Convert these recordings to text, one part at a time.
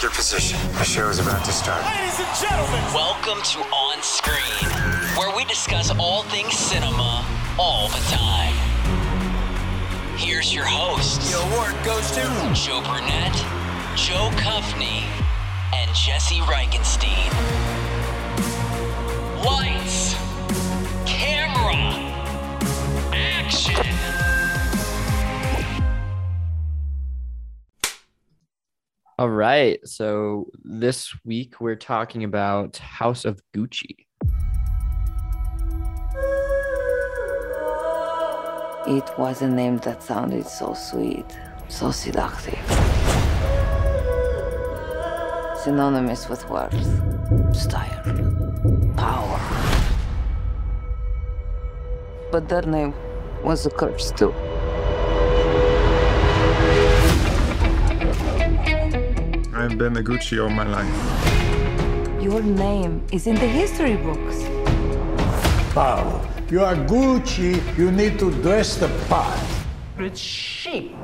Take your position. The show is about to start. Ladies and gentlemen, Welcome to On Screen, where we discuss all things cinema all the time. Here's your hosts the award goes to Joe Burnett, Joe Cuffney, and Jesse Reichenstein. Lights, All right. So this week we're talking about House of Gucci. It was a name that sounded so sweet, so seductive. Synonymous with worth, style, power. But that name was a curse too. I've been a Gucci all my life. Your name is in the history books. Paolo, you are Gucci, you need to dress the part. It's chic.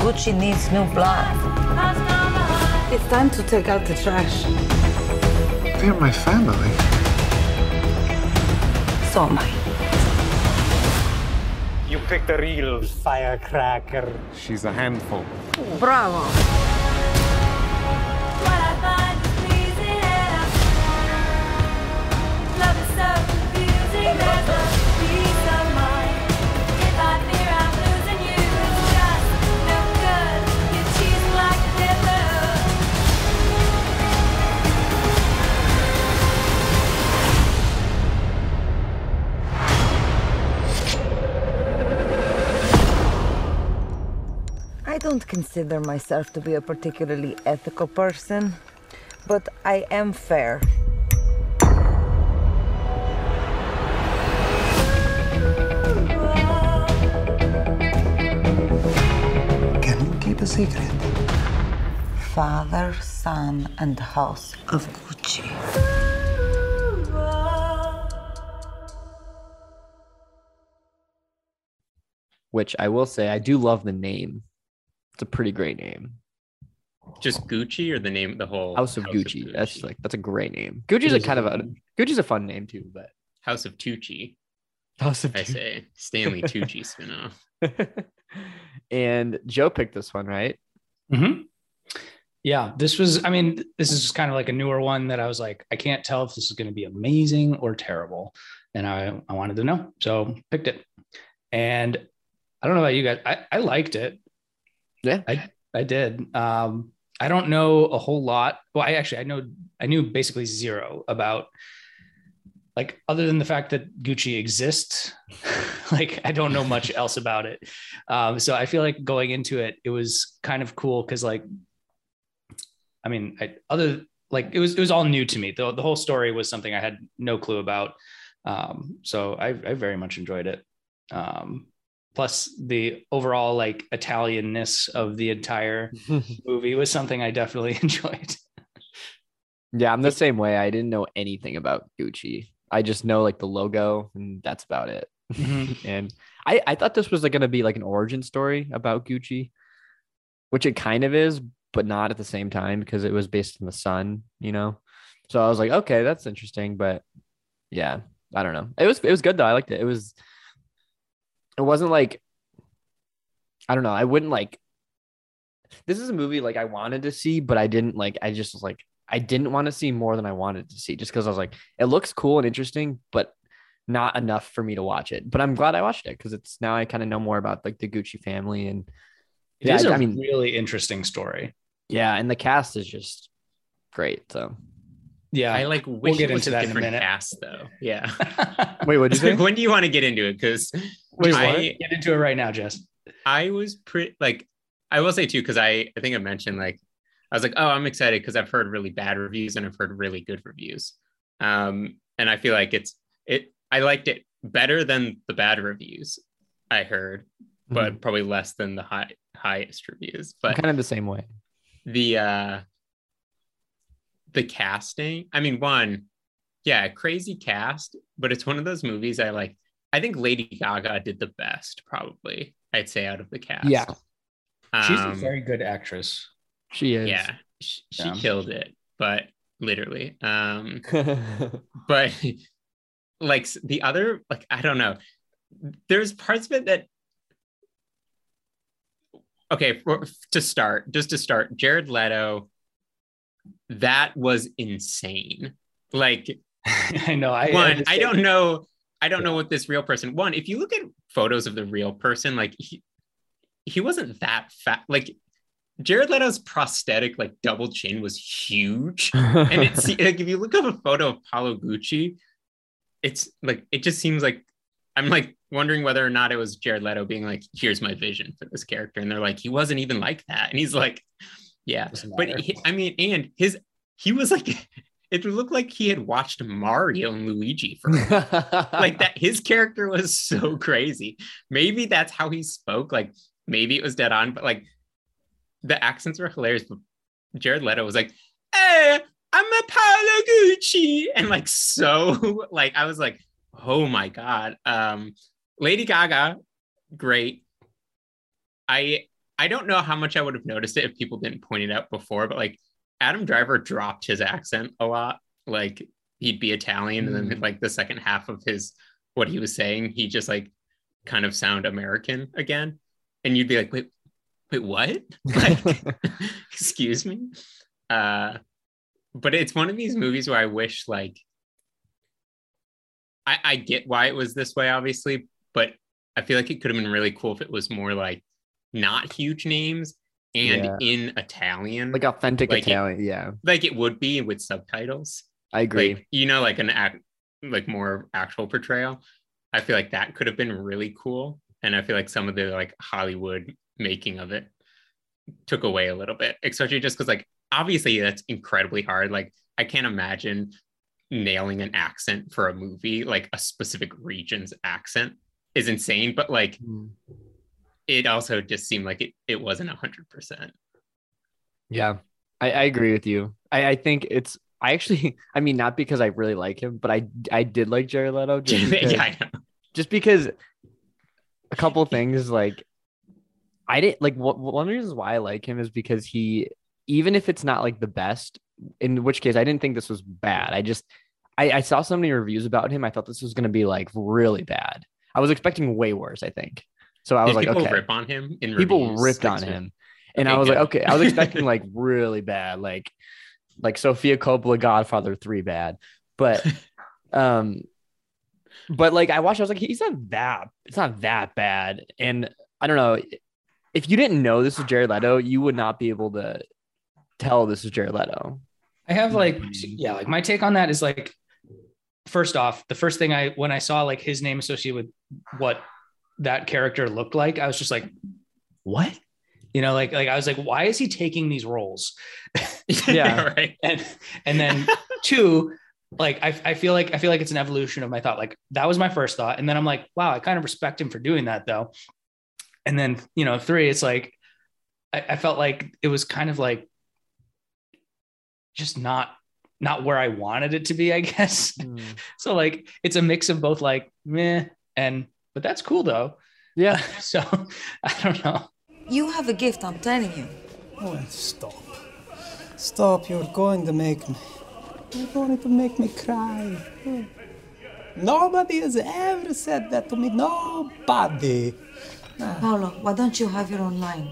Gucci needs new blood. It's time to take out the trash. They're my family. So am I. You picked a real firecracker. She's a handful. Bravo. I don't consider myself to be a particularly ethical person, but I am fair. Can you keep a secret? Father, son, and house of Gucci. Which I will say I do love the name. It's a pretty great name. Just Gucci or the name, the whole House of Gucci. That's like that's a great name. Gucci's a kind of a Gucci's a fun name too, but House of Tucci. House of I Gucci. say Stanley Tucci spinoff. and Joe picked this one, right? hmm Yeah, this was, I mean, this is just kind of like a newer one that I was like, I can't tell if this is going to be amazing or terrible. And I, I wanted to know. So picked it. And I don't know about you guys. I, I liked it. Yeah. I, I did. Um, I don't know a whole lot. Well, I actually, I know, I knew basically zero about like, other than the fact that Gucci exists, like I don't know much else about it. Um, so I feel like going into it, it was kind of cool because like I mean, I, other like it was it was all new to me. The the whole story was something I had no clue about. Um, so I, I very much enjoyed it. Um, plus the overall like Italianness of the entire movie was something I definitely enjoyed. Yeah, I'm the same way. I didn't know anything about Gucci. I just know like the logo and that's about it. Mm-hmm. and I, I thought this was like gonna be like an origin story about Gucci, which it kind of is, but not at the same time because it was based on the son, you know. So I was like, okay, that's interesting, but yeah, I don't know. It was it was good though. I liked it. It was it wasn't like I don't know. I wouldn't like this is a movie like I wanted to see, but I didn't like I just was like I didn't want to see more than I wanted to see just because I was like, it looks cool and interesting, but not enough for me to watch it. But I'm glad I watched it because it's now I kind of know more about like the Gucci family and It yeah, is a I mean, really interesting story. yeah, and the cast is just great. So Yeah, I like wish get it was into a that in a minute. cast though. Yeah. wait, what So when do you want to get into it? Because Wait, I, what? Get into it right now, Jess. I was pretty like I will say too because I I think I mentioned like I was like oh I'm excited because I've heard really bad reviews and I've heard really good reviews, um and I feel like it's it I liked it better than the bad reviews I heard, but probably less than the high highest reviews. But kind of the same way. the uh the casting. I mean, one, yeah, crazy cast, but it's one of those movies I like. I think Lady Gaga did the best, probably. I'd say out of the cast. Yeah. She's a Um, very good actress. She is. yeah, she, she Yeah. killed it, but literally. Um, but like the other, like I don't know. There's parts of it that. Okay, for, to start, just to start, Jared Leto. That was insane. Like I know. I one, I don't know. I don't know what this real person. One, if you look at photos of the real person, like he, he wasn't that fat. Like Jared Leto's prosthetic, like double chin, was huge. And it's like if you look up a photo of Paolo Gucci, it's like it just seems like I'm like wondering whether or not it was Jared Leto being like, "Here's my vision for this character," and they're like, "He wasn't even like that," and he's like, "Yeah," but he, I mean, and his he was like, it looked like he had watched Mario and Luigi for like that his character was so crazy. Maybe that's how he spoke like maybe it was dead on but like the accents were hilarious but jared leto was like hey i'm a paolo gucci and like so like i was like oh my god. Um lady gaga great. I i don't know how much i would have noticed it if people didn't point it out before but like adam driver dropped his accent a lot like he'd be Italian, and then like the second half of his what he was saying, he just like kind of sound American again, and you'd be like, wait, wait, what? Like, excuse me. Uh, but it's one of these movies where I wish like I, I get why it was this way, obviously, but I feel like it could have been really cool if it was more like not huge names and Yeah. in Italian, like authentic Like it- Italian. yeah, like it would be with subtitles I agree. like you know like an act like more actual portrayal i feel like that could have been really cool and i feel like some of the like hollywood making of it took away a little bit especially just because like obviously that's incredibly hard like i can't imagine nailing an accent for a movie like a specific region's accent is insane but like Mm. It also just seemed like it, it wasn't 100% Yeah, I, I agree with you. I, I think it's. I actually, I mean, not because I really like him, but I I did like Jared Leto just because, yeah just because a couple things like I didn't like wh- one of the reasons why I like him is because he even if it's not like the best, in which case I didn't think this was bad. I just I, I saw so many reviews about him. I thought this was gonna be like really bad. I was expecting way worse. I think so. I was Did like, people okay, rip on him in people reviews? ripped on him and Okay, i was good. like okay i was expecting like really bad like like sofia coppola godfather 3 bad but um but like i watched i was like he's not that it's not that bad and i don't know if you didn't know this was jared leto you would not be able to tell this is jared leto I have like yeah, like my take on that is like first off, the first thing I when I saw like his name associated with what that character looked like, I was just like, what? You know, like like I was like, why is he taking these roles? Yeah. right. And and then two, like I, I feel like I feel like it's an evolution of my thought. Like that was my first thought. And then I'm like, wow, I kind of respect him for doing that though. And then, you know, three, it's like I, I felt like it was kind of like just not not where I wanted it to be, I guess. Hmm. So like it's a mix of both like meh and but that's cool though. yeah So I don't know. You have a gift, I'm telling you. Oh, stop. Stop, you're going to make me. You're going to make me cry. Nobody has ever said that to me. Nobody. Paolo, why don't you have your own line?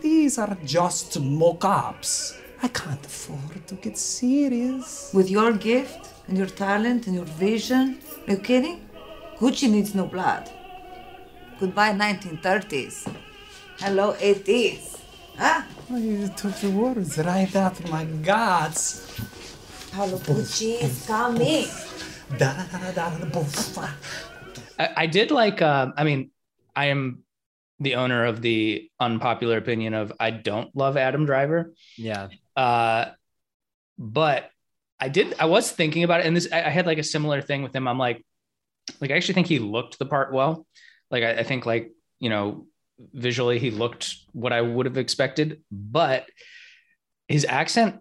These are just mock ups. I can't afford to get serious. With your gift and your talent and your vision, are you kidding? Gucci needs no blood. Goodbye 1930s. Hello 80s. Huh? Oh, you took the words right out of my guts. Paolo Gucci is coming. Da da da da da boof. I, I did like uh, I mean, I am the owner of the unpopular opinion of I don't love Adam Driver. yeah Uh, but I did. I was thinking about it, and this I, I had like a similar thing with him. I'm like, like I actually think he looked the part well. Like I, I think like you know visually he looked what I would have expected, but his accent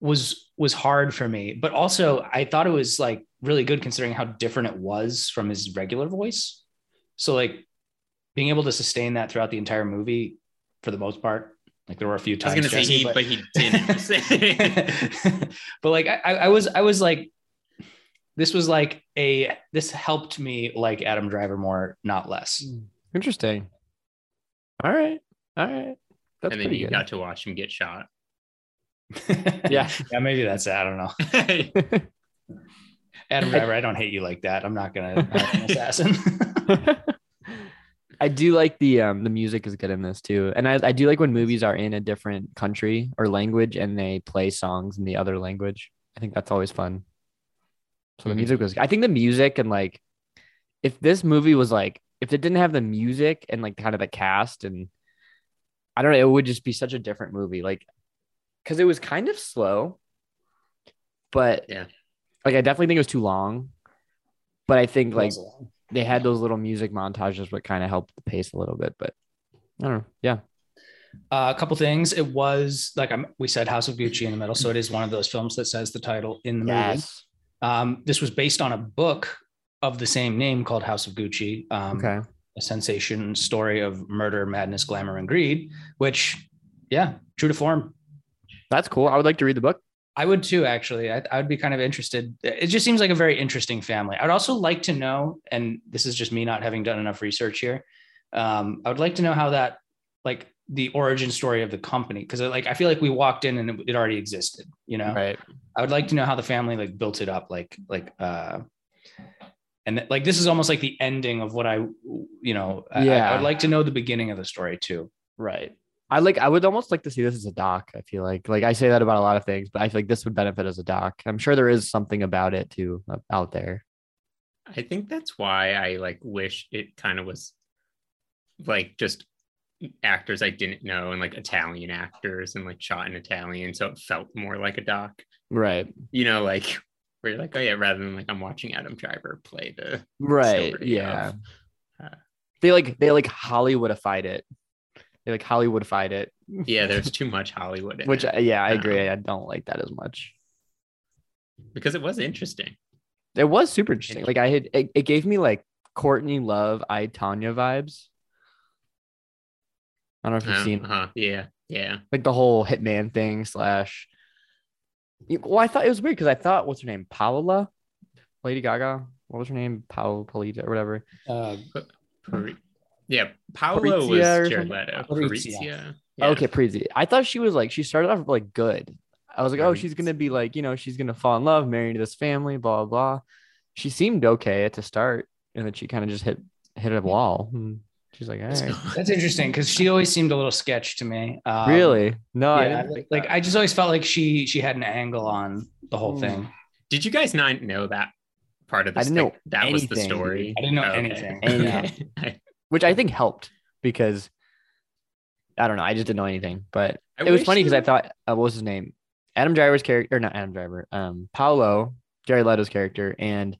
was was hard for me. But also, I thought it was like really good considering how different it was from his regular voice. So like being able to sustain that throughout the entire movie, for the most part. Like there were a few times. I was gonna say Jesse, he, but, he didn't. but like I, I was I was like this was like a this helped me like Adam Driver more, not less. Interesting. All right. All right. That's and then you good. got to watch him get shot. yeah. yeah, maybe that's it. I don't know. Adam Driver, I don't hate you like that. I'm not gonna I'm an assassin. I do like the um the music is good in this too. And I, I do like when movies are in a different country or language and they play songs in the other language. I think that's always fun. So the Mhm. music was I think the music and like if this movie was like if it didn't have the music and like kind of the cast and I don't know, it would just be such a different movie. Like because it was kind of slow, but Yeah. like I definitely think it was too long. But I think like they had those little music montages what kind of helped the pace a little bit but i don't know yeah Uh, a couple things. It was like I'm, we said, House of Gucci in the middle, so it is one of those films that says the title in the movie. Um, this was based on a book of the same name called House of Gucci. Um, okay a sensation story of murder, madness, glamour, and greed. Which, yeah, true to form. that's cool i would like to read the book I would too, actually. I, I would be kind of interested. It just seems like a very interesting family. I'd also like to know, and this is just me not having done enough research here. Um, I would like to know how that, like, the origin story of the company, because like I feel like we walked in and it, it already existed. You know, right I would like to know how the family like built it up, like like uh, and like this is almost like the ending of what I, you know, I- I, Yeah. I would like to know the beginning of the story too. right i like i would almost like to see this as a doc i feel like like i say that about a lot of things but i feel like this would benefit as a doc i'm sure there is something about it too uh, out there I think that's why I like wish it kind of was like just actors I didn't know and like Italian actors and like shot in Italian, so it felt more like a doc. right You know, like where you're like, oh yeah, rather than like I'm watching Adam Driver play the right story yeah uh, they like they like hollywoodified it they like hollywoodified it yeah, there's too much Hollywood in which it yeah i Um, agree i don't like that as much because it was interesting. It was super interesting. Like I had, it, it gave me like Courtney Love, I Tonya vibes. I don't know if you've Uh, seen uh-huh. Yeah, yeah. like the whole hitman thing slash. Well, I thought it was weird because I thought what's her name, Paola, Lady Gaga. What was her name, Paola Polita or whatever? Uh, Pari- yeah, Paolo Parizia was or Jared something? Leto. Parizia. Parizia. Yeah. Okay, Prezi. I thought she was like she started off like good. I was like, oh, she's gonna be like, you know, she's gonna fall in love, marry into this family, blah blah. blah. She seemed okay at the start, and then she kind of just hit hit a wall. And she's like, all right. that's interesting because she always seemed a little sketch to me. Um, really? No, I yeah, didn't like, like. I just always felt like she she had an angle on the whole Hmm. thing. Did you guys not know that part of the I didn't know that was the story? I didn't know Okay. anything. Anything. I- which I think helped because I don't know. I just didn't know anything, but I it was funny because I thought, uh, what was his name? Adam Driver's character, or not Adam Driver, um, Paolo, Jared Leto's character, and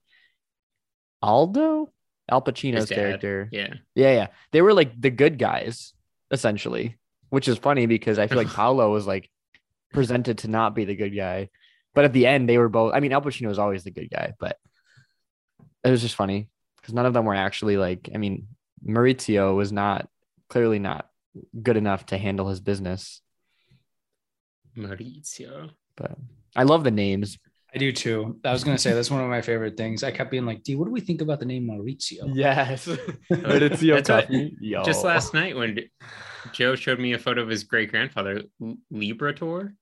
Aldo, Al Pacino's character. Yeah. Yeah, yeah. They were like the good guys, essentially, which is funny because I feel like Paolo was like presented to not be the good guy. But at the end, they were both. I mean, Al Pacino was always the good guy, but it was just funny because none of them were actually like. I mean, Maurizio was not clearly not good enough to handle his business. Maurizio. But I love the names. I do too. I was gonna say that's one of my favorite things. I kept being like, "D, what do we think about the name Maurizio?" Yes, Maurizio Maurizio That's what- Coffee. Yo. Just last night when Joe showed me a photo of his great grandfather, Librator,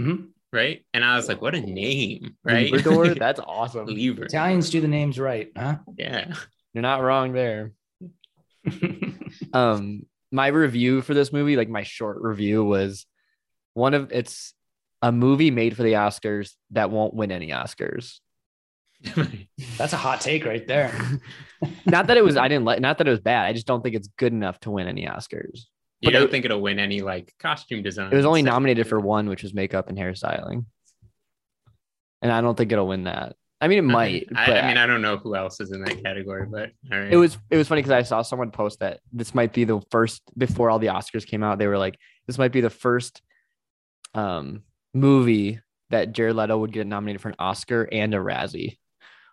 Mhm. right? And I was like, what a name, right? Librador. That's awesome. Libra. Italians do the names right, huh? Yeah. You're not wrong there. um my review for this movie like my short review was one of it's a movie made for the oscars that won't win any oscars That's a hot take right there. not that it was i didn't like not that it was bad i just don't think it's good enough to win any oscars You But don't it- think it'll win any like costume design? it was only nominated for one which was makeup and hairstyling and i don't think it'll win that i mean it might I, but I mean, I don't know who else is in that category, but all right. it was it was funny because I saw someone post that this might be the first before all the Oscars came out. They were like, this might be the first um movie that Jared Leto would get nominated for an Oscar and a Razzie,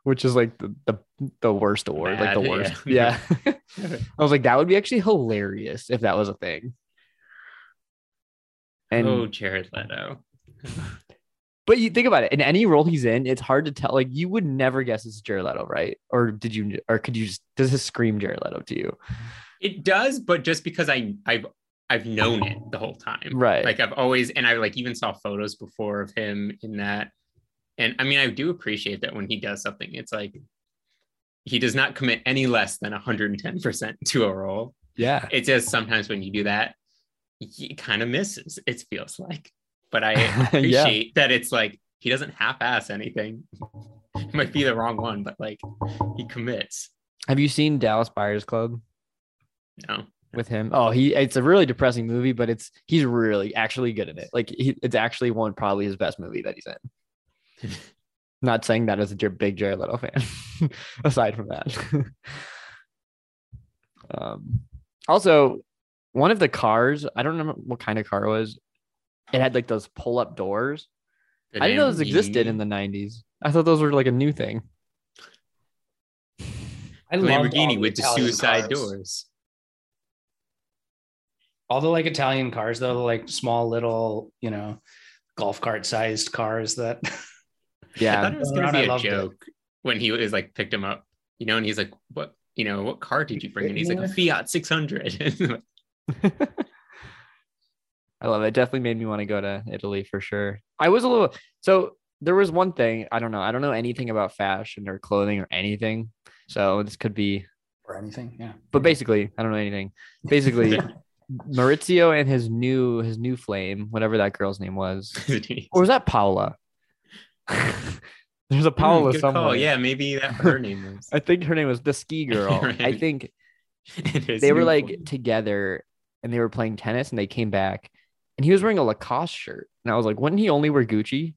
which is like the the, the worst award, like the worst. yeah. Yeah. I was like, that would be actually hilarious if that was a thing. And oh, Jared Leto. but you think about it, in any role he's in, it's hard to tell. Like you would never guess it's Jared Leto, right? Or did you? Or could you just? Does this scream Jared Leto to you? It does, but just because I I've I've known it the whole time. Right. Like I've always and I like even saw photos before of him in that. And I mean, I do appreciate that when he does something, it's like he does not commit any less than 110% to a role. Yeah. It's just sometimes when you do that, he kind of misses, it feels like. But I Yeah. appreciate that it's like he doesn't half-ass anything. It might be the wrong one, but like he commits. Have you seen Dallas Buyers Club? No. With him. Oh, he it's a really depressing movie, but it's he's really actually good at it. Like he, it's actually one probably his best movie that he's in. Not saying that as a big Jared Leto fan. aside from that, um, also one of the cars I don't remember what kind of car it was. It had like those pull up doors. The I didn't know those existed in the '90s. I thought those were like a new thing. I loved Lamborghini the with the suicide cars. doors. All the like Italian cars, though, like small little, you know, golf cart sized cars that I Yeah, thought it was Going gonna around, be I a loved it. when he was like picked him up, you know, and he's like, "What? You know, what car did you bring?" And he's like, "A Fiat 600." I love it. It definitely made me want to go to Italy for sure. I was a little so there was one thing I don't know. I don't know anything about fashion or clothing or anything. So this could be, or anything. Yeah. but basically, I don't know anything. Basically, Maurizio and his new his new flame, whatever that girl's name was, or was that Paula? There's a Paula Hmm, good somewhere. call. Yeah, maybe that her name was. I think her name was the ski girl. I think they were like one. together and they were playing tennis and they came back and he was wearing a Lacoste shirt. And I was like, wouldn't he only wear Gucci?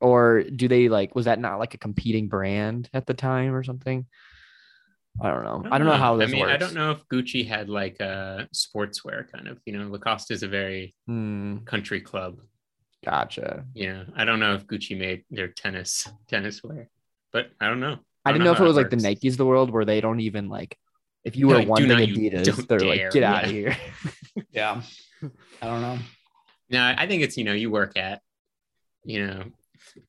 Or do they like, was that not like a competing brand at the time or something? I don't know. I don't know how this I mean, works. I don't know if Gucci had like a sportswear kind of. You know, Lacoste is a very Hmm, country club. gotcha. Yeah. I don't know if Gucci made their tennis tennis wear, but I don't know. I didn't don't know if it was that like the. Nikes of the world where they don't even like, if you They're like, one "Do thing Adidas, they're dare." like, get out of here. Yeah. I don't know. No, I think it's you know you work at, you know,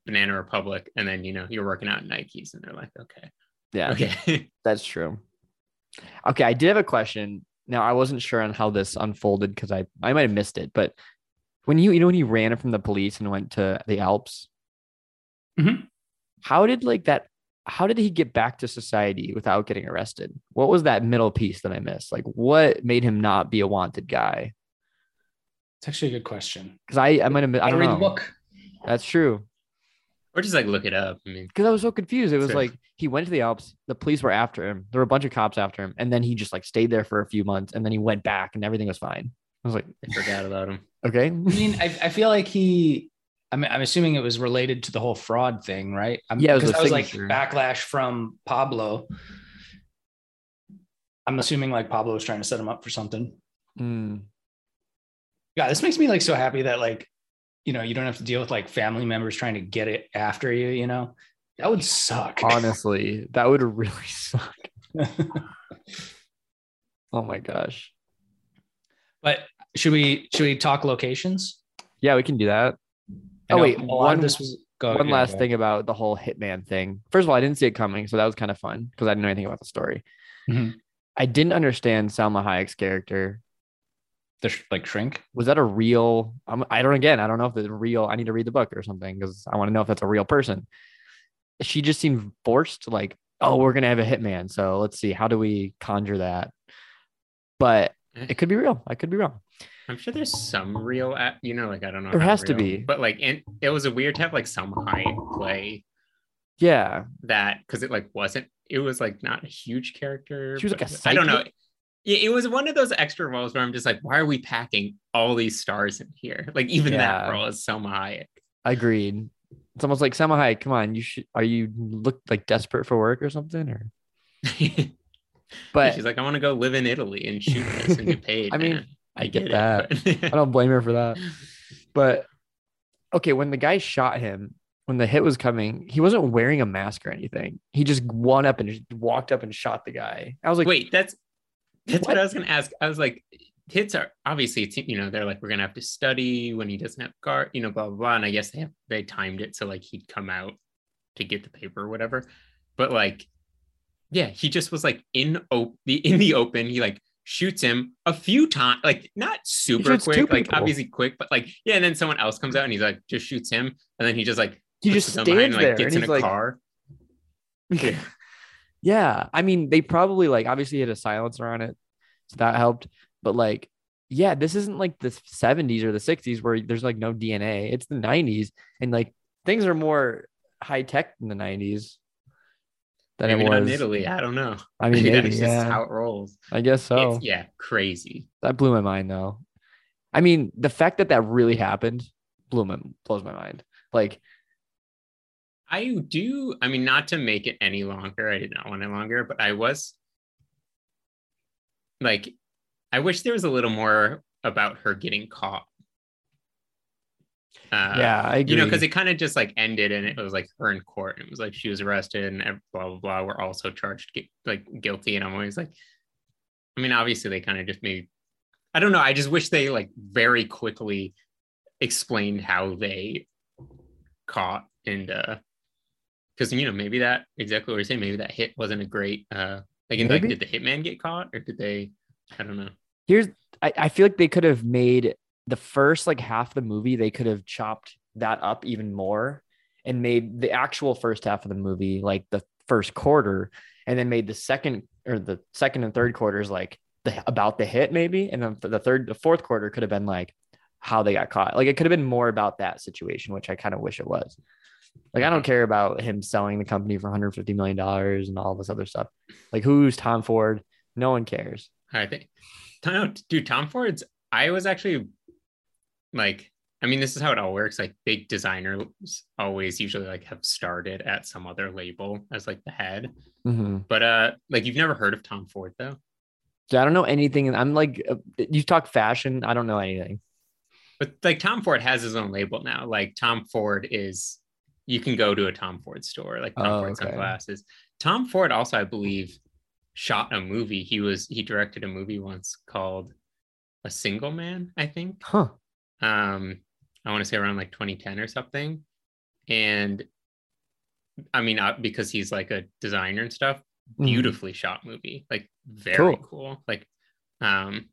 Banana Republic, and then you know you're working out at Nikes, and they're like, okay, yeah. okay, That's true. Okay, I did have a question. Now I wasn't sure on how this unfolded because I I might have missed it, but when you you know when he ran from the police and went to the Alps, Mhm. how did like that? How did he get back to society without getting arrested? What was that middle piece that I missed? Like, what made him not be a wanted guy? It's actually a good question. Because I I might have I don't read know. the book. That's true. Or just like look it up. I mean, Because I was so confused. It was Sure. like he went to the Alps, the police were after him. There were a bunch of cops after him, and then he just like stayed there for a few months, and then he went back, and everything was fine. I was like, I forgot about him. okay. I mean, I, I feel like he. I'm, I'm assuming it was related to the whole fraud thing, right? I'm, Yeah, because I was like backlash from Paolo. I'm assuming like Paolo was trying to set him up for something. Mm. God, this makes me like so happy that like, you know, you don't have to deal with like family members trying to get it after you. You know, that would suck. Honestly, that would really suck. Oh my gosh. but should we should we talk locations? Yeah, we can do that. I Oh know wait, one this was go, one yeah, last thing about the whole hitman thing. First of all, I didn't see it coming, so that was kind of fun because I didn't know anything about the story. Mhm. I didn't understand Salma Hayek's character. The sh- like shrink. Was that a real? I'm, I don't again. I don't know if it's real. I need to read the book or something because I want to know if that's a real person. She just seemed forced. Like, oh, we're gonna have a hitman, so let's see. How do we conjure that? But eh. it could be real. I could be wrong. I'm sure there's some real, a- you know, like I don't know. There has to be. but like, and it was a weird to have like some high play Yeah, that because it like wasn't. It was like not a huge character. She was like a I don't know. It, it was one of those extra roles where I'm just like, why are we packing all these stars in here? Like even that Yeah. role is Salma Hayek. agreed. It's almost like Salma Hayek. Come on, you should. Are you look like desperate for work or something? Or but she's like, I want to go live in Italy and shoot this and get paid. I mean, man." I get it, that. but- I don't blame her for that. But okay, when the guy shot him, when the hit was coming, he wasn't wearing a mask or anything. He just went up and just walked up and shot the guy. I was like, Wait, that's that's what? What? I was gonna ask. I was like, hits are obviously it's you know they're like we're gonna have to study when he doesn't have guard, you know, blah blah blah. And I guess they have they timed it so like he'd come out to get the paper or whatever. But like, yeah, he just was like in op- the in the open. He like shoots him a few times, like not super quick, like obviously quick, but like yeah. And then someone else comes out and he's like just shoots him, and then he just like He just gun behind stands and, like there gets and in a like- car. yeah. Yeah. I mean, they probably like obviously had a silencer on it, so that helped. But like, yeah, this isn't like the 70s or the 60s where there's like no DNA. It's the 90s, and like things are more high tech in the 90s than Maybe it was. in Italy. I don't know. I mean, Maybe that's just how it rolls. I guess so. It's, yeah, crazy. That blew my mind though. I mean, the fact that that really happened blew my blows my mind. Like, I do. I mean, not to make it any longer. I did not want it longer, but I was like, I wish there was a little more about her getting caught. Uh, yeah, I agree. you know, because it kind of just like ended and it was like her in court. And it was like she was arrested and blah blah blah. We're also charged like guilty, and I'm always like, I mean, obviously they kind of just made. I don't know. I just wish they like very quickly explained how they caught and uh because you know maybe that exactly what you're saying. Maybe that hit wasn't a great uh like, in, like did the hitman get caught or did they? I don't know. here's I, I feel like they could have made the first like half of the movie they could have chopped that up even more and made the actual first half of the movie like the first quarter and then made the second or the second and third quarters like the about the hit maybe and then the third the fourth quarter could have been like how they got caught like it could have been more about that situation which i kind of wish it was like i don't care about him selling the company for 150 million dollars and all this other stuff like who's tom ford no one cares I think, no, dude, Tom Ford's. I was actually like, I mean, this is how it all works. Like, big designers always usually like have started at some other label as like the head. Mhm. But uh, like you've never heard of Tom Ford though. So I don't know anything. I'm like, uh, you talk fashion. I don't know anything. But like Tom Ford has his own label now. Like Tom Ford is, you can go to a Tom Ford store, like Tom Oh, Ford okay. sunglasses. Tom Ford also, I believe, shot a movie. He was he directed a movie once called A Single Man, I think. Huh. um i want to say around like 2010 or something and i mean uh, because he's like a designer and stuff Mhm. beautifully shot movie like very Cool. cool, like um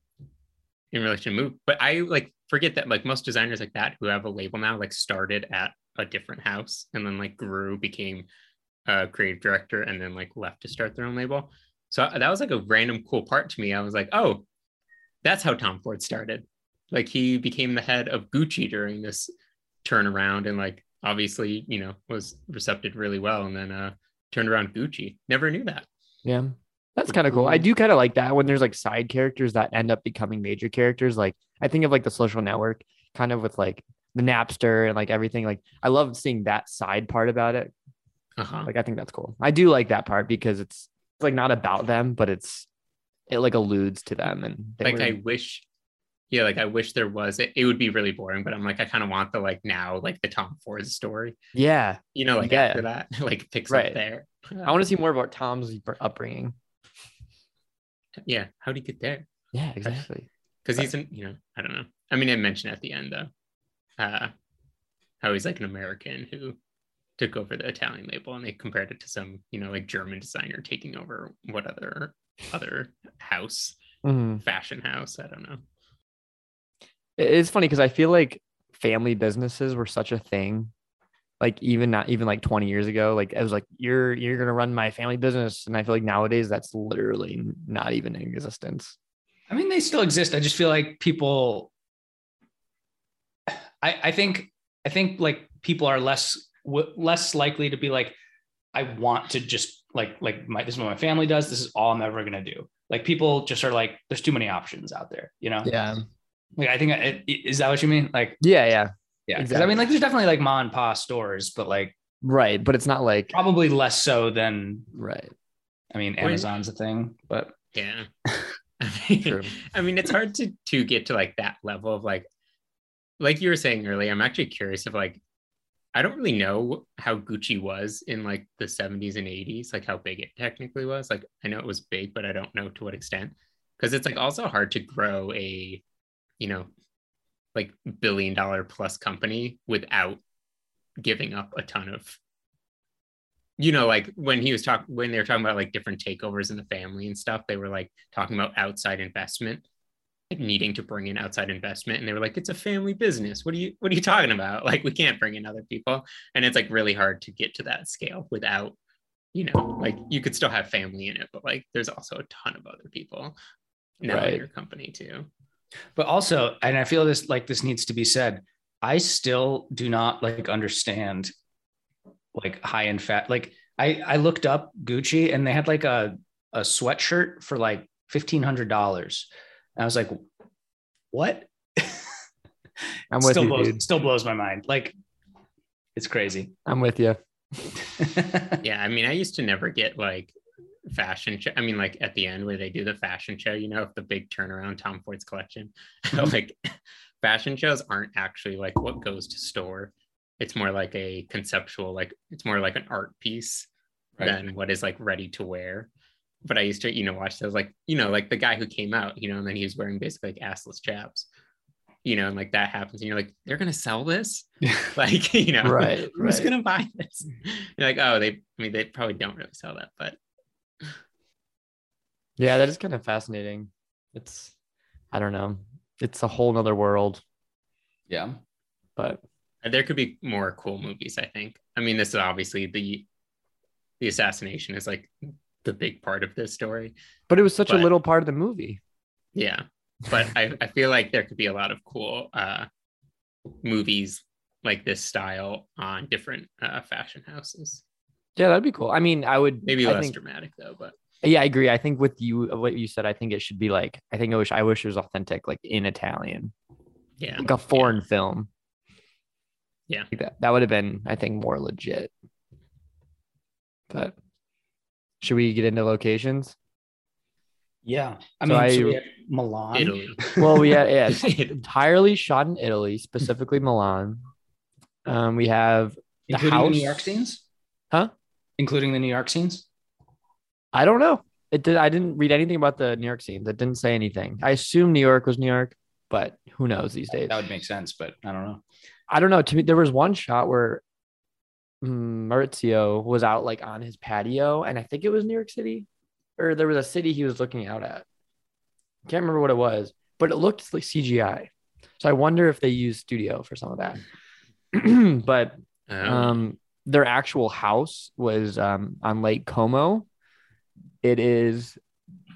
in relation to movie but i like forget that like most designers like that who have a label now like started at a different house and then like grew became a creative director and then like left to start their own label. So uh, that was like a random cool part to me. I was like oh that's how tom ford started. Like he became the head of gucci during this turnaround and like obviously you know was recepted really well and then uh turned around gucci. Never knew that. Yeah. That's kind of cool. I Mhm. do kind of like that when there's like side characters that end up becoming major characters. Like I think of like the social network, kind of with like the Napster and like everything. Like I love seeing that side part about it. uh-huh Like I think that's cool. I do like that part because it's, it's like not about them, but it's it like alludes to them and like were- i wish yeah like i wish there was it, it would be really boring but i'm like i kind of want the like now like the tom ford story yeah. you know like Yeah. after that like picks Right. up there I want to see more about Tom's upbringing. Yeah how'd he get there Yeah, exactly. because he's in you know i don't know i mean i mentioned at the end though uh how he's like an american who took over the italian label and they compared it to some you know like german designer taking over what other other house Mhm. fashion house i don't know It's funny because I feel like family businesses were such a thing. Like even not even like 20 years ago, like it was like you're you're gonna run my family business, and I feel like nowadays that's literally not even in existence. I mean, they still exist. I just feel like people. I I think I think like people are less w- less likely to be like, I want to just like like my this is what my family does. This is all I'm ever gonna do. Like people just are like, there's too many options out there. You know. Yeah, Like I think it, is that what you mean? Like yeah, yeah, yeah. 'Cause I mean, like there's definitely like mom and pop stores, but like right. But it's not like probably less so than right. I mean, When- Amazon's a thing, but yeah I mean, I mean, it's hard to to get to like that level of like like you were saying earlier, I'm actually curious of like I don't really know how Gucci was in like the 70s and 80s, like how big it technically was. Like I know it was big, but I don't know to what extent. Because it's like also hard to grow a, you know, like billion dollar plus company without giving up a ton of you know, like when he was talking when they were talking about like different takeovers in the family and stuff, they were like talking about outside investment like needing to bring in outside investment. And they were like it's a family business. What are you what are you talking about? Like we can't bring in other people. And it's like really hard to get to that scale without you know like you could still have family in it but like there's also a ton of other people now Right. in your company too But also, and I feel this like this needs to be said. I still do not like understand like high end fat. Like I I looked up Gucci and they had like a a sweatshirt for like fifteen hundred dollars. And I was like, what? I'm with still you, blows, dude. still blows my mind. Like it's crazy. I'm with you. yeah i mean i used to never get like fashion show i mean like at the end where they do the fashion show you know the big turnaround tom ford's collection? Mm-hmm. Like fashion shows aren't actually like what goes to store. It's more like a conceptual like it's more like an art piece Right. than what is like ready to wear. But i used to you know watch those like you know like the guy who came out you know and then he was wearing basically like assless chaps you know and like that happens and you're like they're gonna sell this? Like you know Right, who's right. gonna buy this? You're like oh they i mean they probably don't really sell that but Yeah, that is kind of fascinating. It's, I don't know. It's a whole nother world, yeah. but there could be more cool movies i think i mean this is obviously the the assassination is like the big part of this story but it was such a little part of the movie. yeah but I, I feel like there could be a lot of cool uh movies like this style on different uh fashion houses Yeah, that'd be cool. I mean, I would maybe I less think, dramatic though but Yeah, I agree. I think with you, what you said, I think it should be like. I think I wish I wish it was authentic, like in Italian, yeah like a foreign film. Yeah. Like that that would have been, I think, more legit. But should we get into locations? Yeah. I So mean, I- so we Milan. italy Well, we had yeah, it's entirely shot in Italy, specifically Milan. Um, we have the including house. the New York scenes? Huh? Including the New York scenes? I don't know. It did. I didn't read anything about the New York scene. That didn't say anything. I assume New York was New York, but who knows these days? That would make sense, but I don't know. I don't know. To me, there was one shot where Maurizio was out like on his patio, and I think it was New York City, or there was a city he was looking out at. I Can't remember what it was, but it looked like CGI. So I wonder if they used studio for some of that. but um, their actual house was um, on Lake Como. It is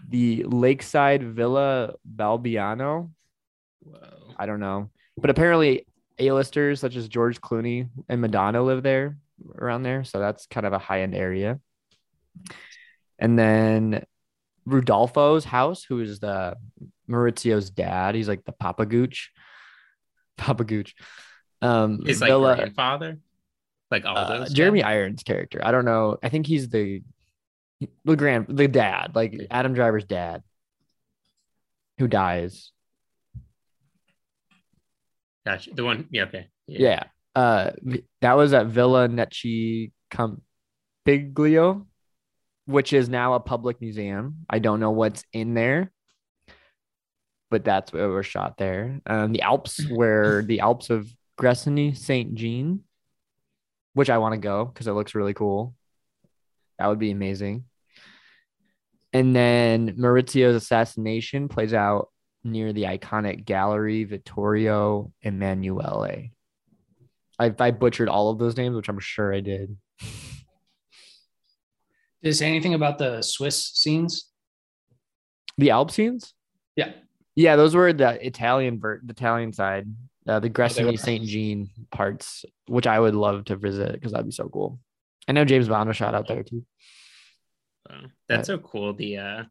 the Lakeside Villa Balbiano. whoa. I don't know, but apparently A-listers such as George Clooney and Madonna live there around there, so that's kind of a high-end area. And then Rodolfo's house, who is the Maurizio's dad, he's like the Papa Gooch. Papa Gooch. Um, like villa- grandfather like all uh, those Jeremy Irons character. I don't know. I think he's the the grand the dad, like Adam Driver's dad, who dies. gotcha the one yeah okay Yeah. Uh, that was at Villa Necchi Campiglio, which is now a public museum. I don't know what's in there, but that's where it was shot there. Um, the Alps, where the Alps of Gressoney-Saint-Jean, which I want to go because it looks really cool. That would be amazing. And then Maurizio's assassination plays out near the iconic Gallery Vittorio Emanuele. I, I butchered all of those names, which I'm sure I did. Did it say anything about the Swiss scenes? The Alp scenes? Yeah. Yeah, those were the Italian ver- the Italian side, uh, the were. Gressoney-Saint-Jean parts, which I would love to visit because that'd be so cool. I know James Bond was shot out there too. Wow. That's so cool. The uh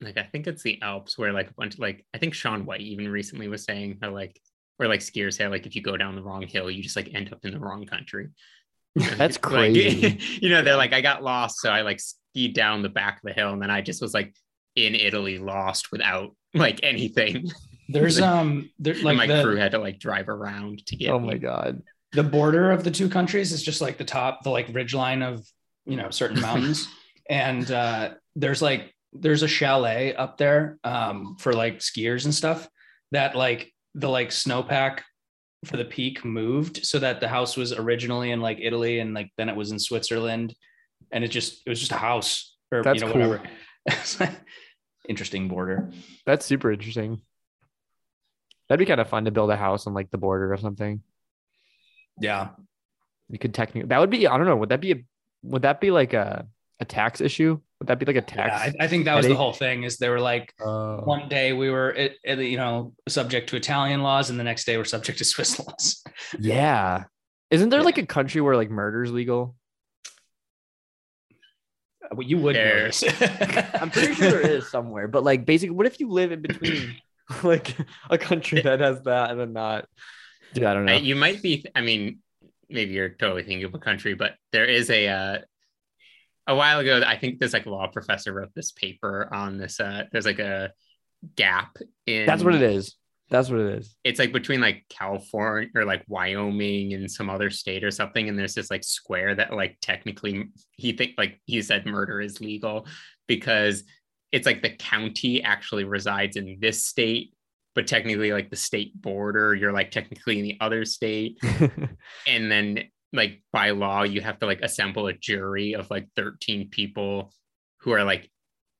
like I think it's the Alps where like a bunch of like I think Shaun White even recently was saying how like or like skiers say like if you go down the wrong hill, you just like end up in the wrong country. That's Like, crazy. you know, they're like, I got lost, so I like skied down the back of the hill, and then I just was like in Italy lost without like anything. There's um there And like my the, crew had to like drive around to get. Oh me. my god. The border of the two countries is just like the top, the like ridge line of you know certain mountains. and uh there's like there's a chalet up there um for like skiers and stuff that like the like snowpack for the peak moved so that the house was originally in like Italy and like then it was in Switzerland and it just it was just a house or That's you know cool. whatever. Like interesting border. That's super interesting. That'd be kind of fun to build a house on like the border or something. Yeah. You could technically that would be I don't know, would that be a would that be like a a tax issue? Would that be like a Yeah, tax? I, I think that was the whole thing is they were like Uh, one day we were it, it, you know subject to Italian laws and the next day we're subject to Swiss laws. yeah. Isn't there like a country where like murder is legal? Well, you would know I'm pretty sure there is somewhere, but like basically, what if you live in between like a country that has that and then not? I don't know. You might be. I mean, maybe you're totally thinking of a country, but there is a. Uh, a while ago, I think this like law professor wrote this paper on this. Uh, there's like a gap in. That's what it is. That's what it is. It's like between like California or like Wyoming and some other state or something, and there's this like square that like technically he think like he said murder is legal because it's like the county actually resides in this state, but technically like the state border, you're like technically in the other state. And then like by law you have to like assemble a jury of like 13 people who are like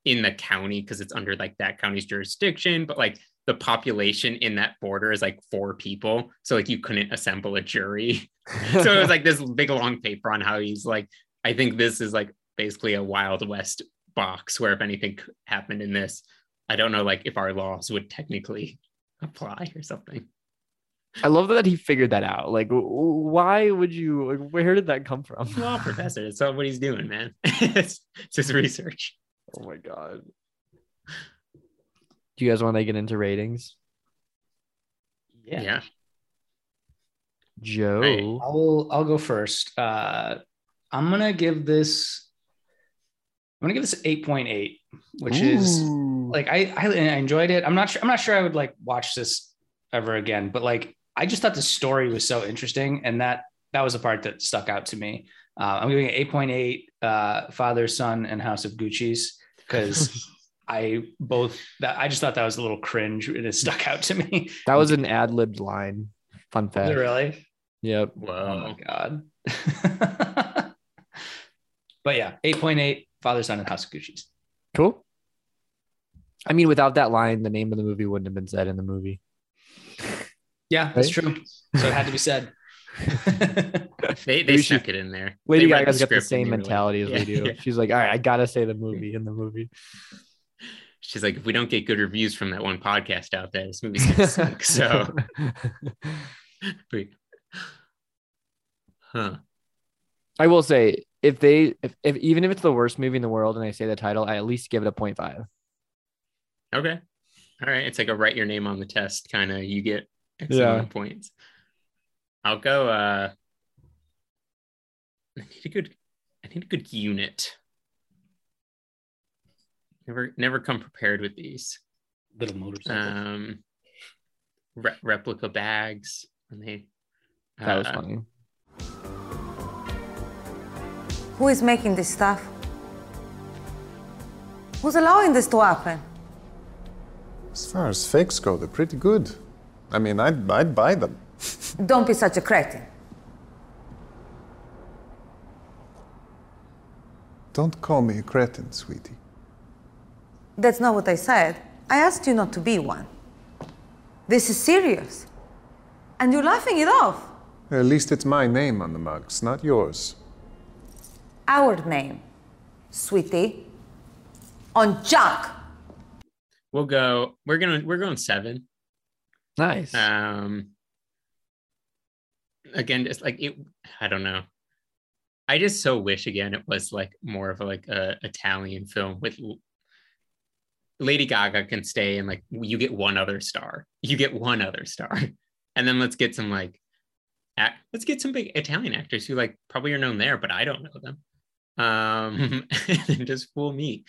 in the county because it's under like that county's jurisdiction. But like the population in that border is like four people. So like you couldn't assemble a jury. So it was like this big long paper on how he's like i think this is like basically a wild west box where if anything happened in this i don't know like if our laws would technically apply or something I love that he figured that out. Like, w- w- why would you? Like, where did that come from? law professor. It's not what he's doing, man. it's, it's his research. Oh my god. Do you guys want to get into ratings? Yeah. yeah. Joe. Right. I'll I'll go first. Uh, I'm gonna give this. I'm gonna give this 8.8, which is Ooh. Like I, I I enjoyed it. I'm not sure. I'm not sure I would like watch this ever again, but like I just thought the story was so interesting, and that that was the part that stuck out to me. Uh, I'm giving it 8.8. Uh, Father, Son, and House of Gucci's because I both that I just thought that was a little cringe and it stuck out to me. that was an ad libbed line. Fun Was fact. it really? Yep. Oh my god. but yeah, 8.8, Father, Son, and House of Gucci's. Cool. I mean, without that line, the name of the movie wouldn't have been said in the movie. Yeah, that's Right? true. So it had to be said. They they Maybe she- stuck it in there. Lady They read Gaga's got the same they were like, mentality as yeah, we do. yeah. She's like, all right, I gotta say the movie in the movie. She's like, if we don't get good reviews from that one podcast out there, this movie's gonna sink. So huh. I will say, if they, if, if even if it's the worst movie in the world, and I say the title, I at least give it a 0.5. Okay. All right. It's like a write your name on the test kind of you get X Yeah. points. I'll go uh I need a good I need a good unit. Never never come prepared with these. Little motorcycle. Um re- replica bags when they That was uh, funny. Who is making this stuff? Who's allowing this to happen? As far as fakes go, they're pretty good. I mean, I'd, I'd buy them. Don't be such a cretin. Don't call me a cretin, sweetie. That's not what I said. I asked you not to be one. This is serious. And you're laughing it off. At least it's my name on the mugs, not yours. Our name, sweetie, on junk. We'll go we're gonna we're going seven. Nice. Um again, it's like it I don't know. I just so wish again it was like more of a, like a Italian film with Lady Gaga can stay and like you get one other star. You get one other star. And then let's get some like act, let's get some big Italian actors who like probably are known there, but I don't know them. Um and just fool me.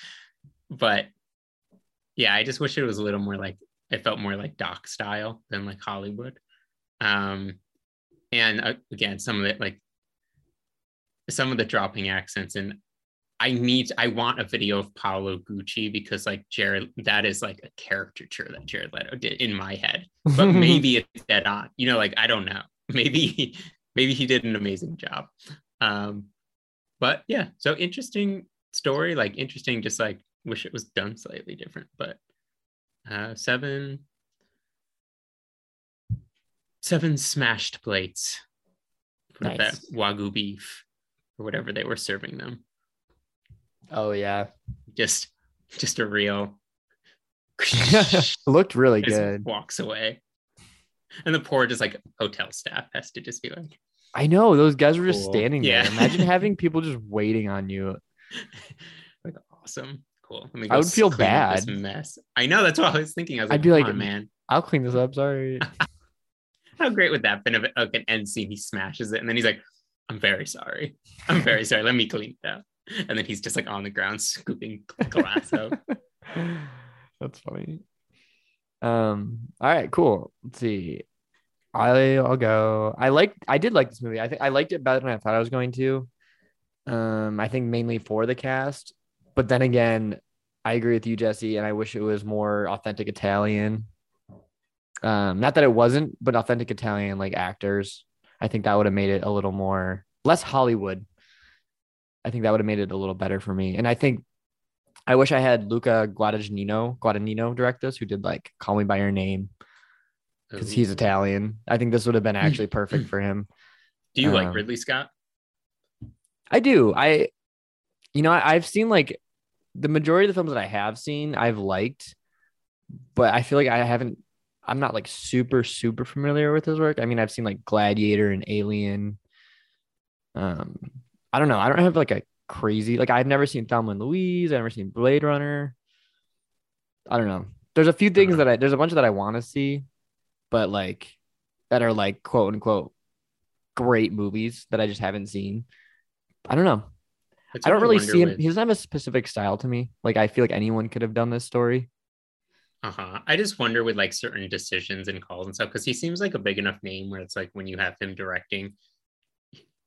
But yeah, I just wish it was a little more like it felt more like doc style than like Hollywood. Um, and uh, again, some of it like some of the dropping accents and I need I want a video of Paolo Gucci because like Jared that is like a caricature that Jared Leto did in my head. But maybe it's dead on. You know, like I don't know. Maybe maybe he did an amazing job. Um but yeah, so interesting story, like interesting just like wish it was done slightly different, but uh seven seven smashed plates for Nice. that wagyu beef or whatever they were serving them Oh yeah, just just a real looked really good. walks away and the poor just like hotel staff has to just be like I know those guys were just Cool. standing Yeah. there. Imagine having people just waiting on you. like awesome cool Let me I would feel up bad. mess i know that's what i was thinking i was I'd be like, on, man I'll clean this up. Sorry. how great would that have been if like an end scene he smashes it and then he's like i'm very sorry i'm very sorry let me clean it up and then he's just like on the ground scooping glass out That's funny. Um. All right. Cool. Let's see. I I'll go. I like. I did like this movie. I think I liked it better than I thought I was going to. Um. I think mainly for the cast, but then again, I agree with you, Jesse, and I wish it was more authentic Italian. Um. Not that it wasn't, but authentic Italian like actors. I think that would have made it a little more less Hollywood. I think that would have made it a little better for me. And I think I wish I had Luca Guadagnino, Guadagnino direct this, who did like Call Me by Your Name, because he's Italian. I think this would have been actually perfect for him. do you like Um, ridley scott I do. I, you know, I, I've seen like the majority of the films that I have seen, I've liked, but I feel like I haven't. I'm not like super super familiar with his work. I mean, I've seen like Gladiator and Alien. Um, I don't know. I don't have like a crazy like I've never seen Thelma and Louise. I've never seen Blade Runner. I don't know. There's a few things that I there's a bunch that I want to see, but like that are like quote unquote great movies that I just haven't seen. I don't know. I don't really see him. with- He doesn't have a specific style to me. Like I feel like anyone could have done this story. Uh-huh. I just wonder with like certain decisions and calls and stuff because he seems like a big enough name where it's like when you have him directing,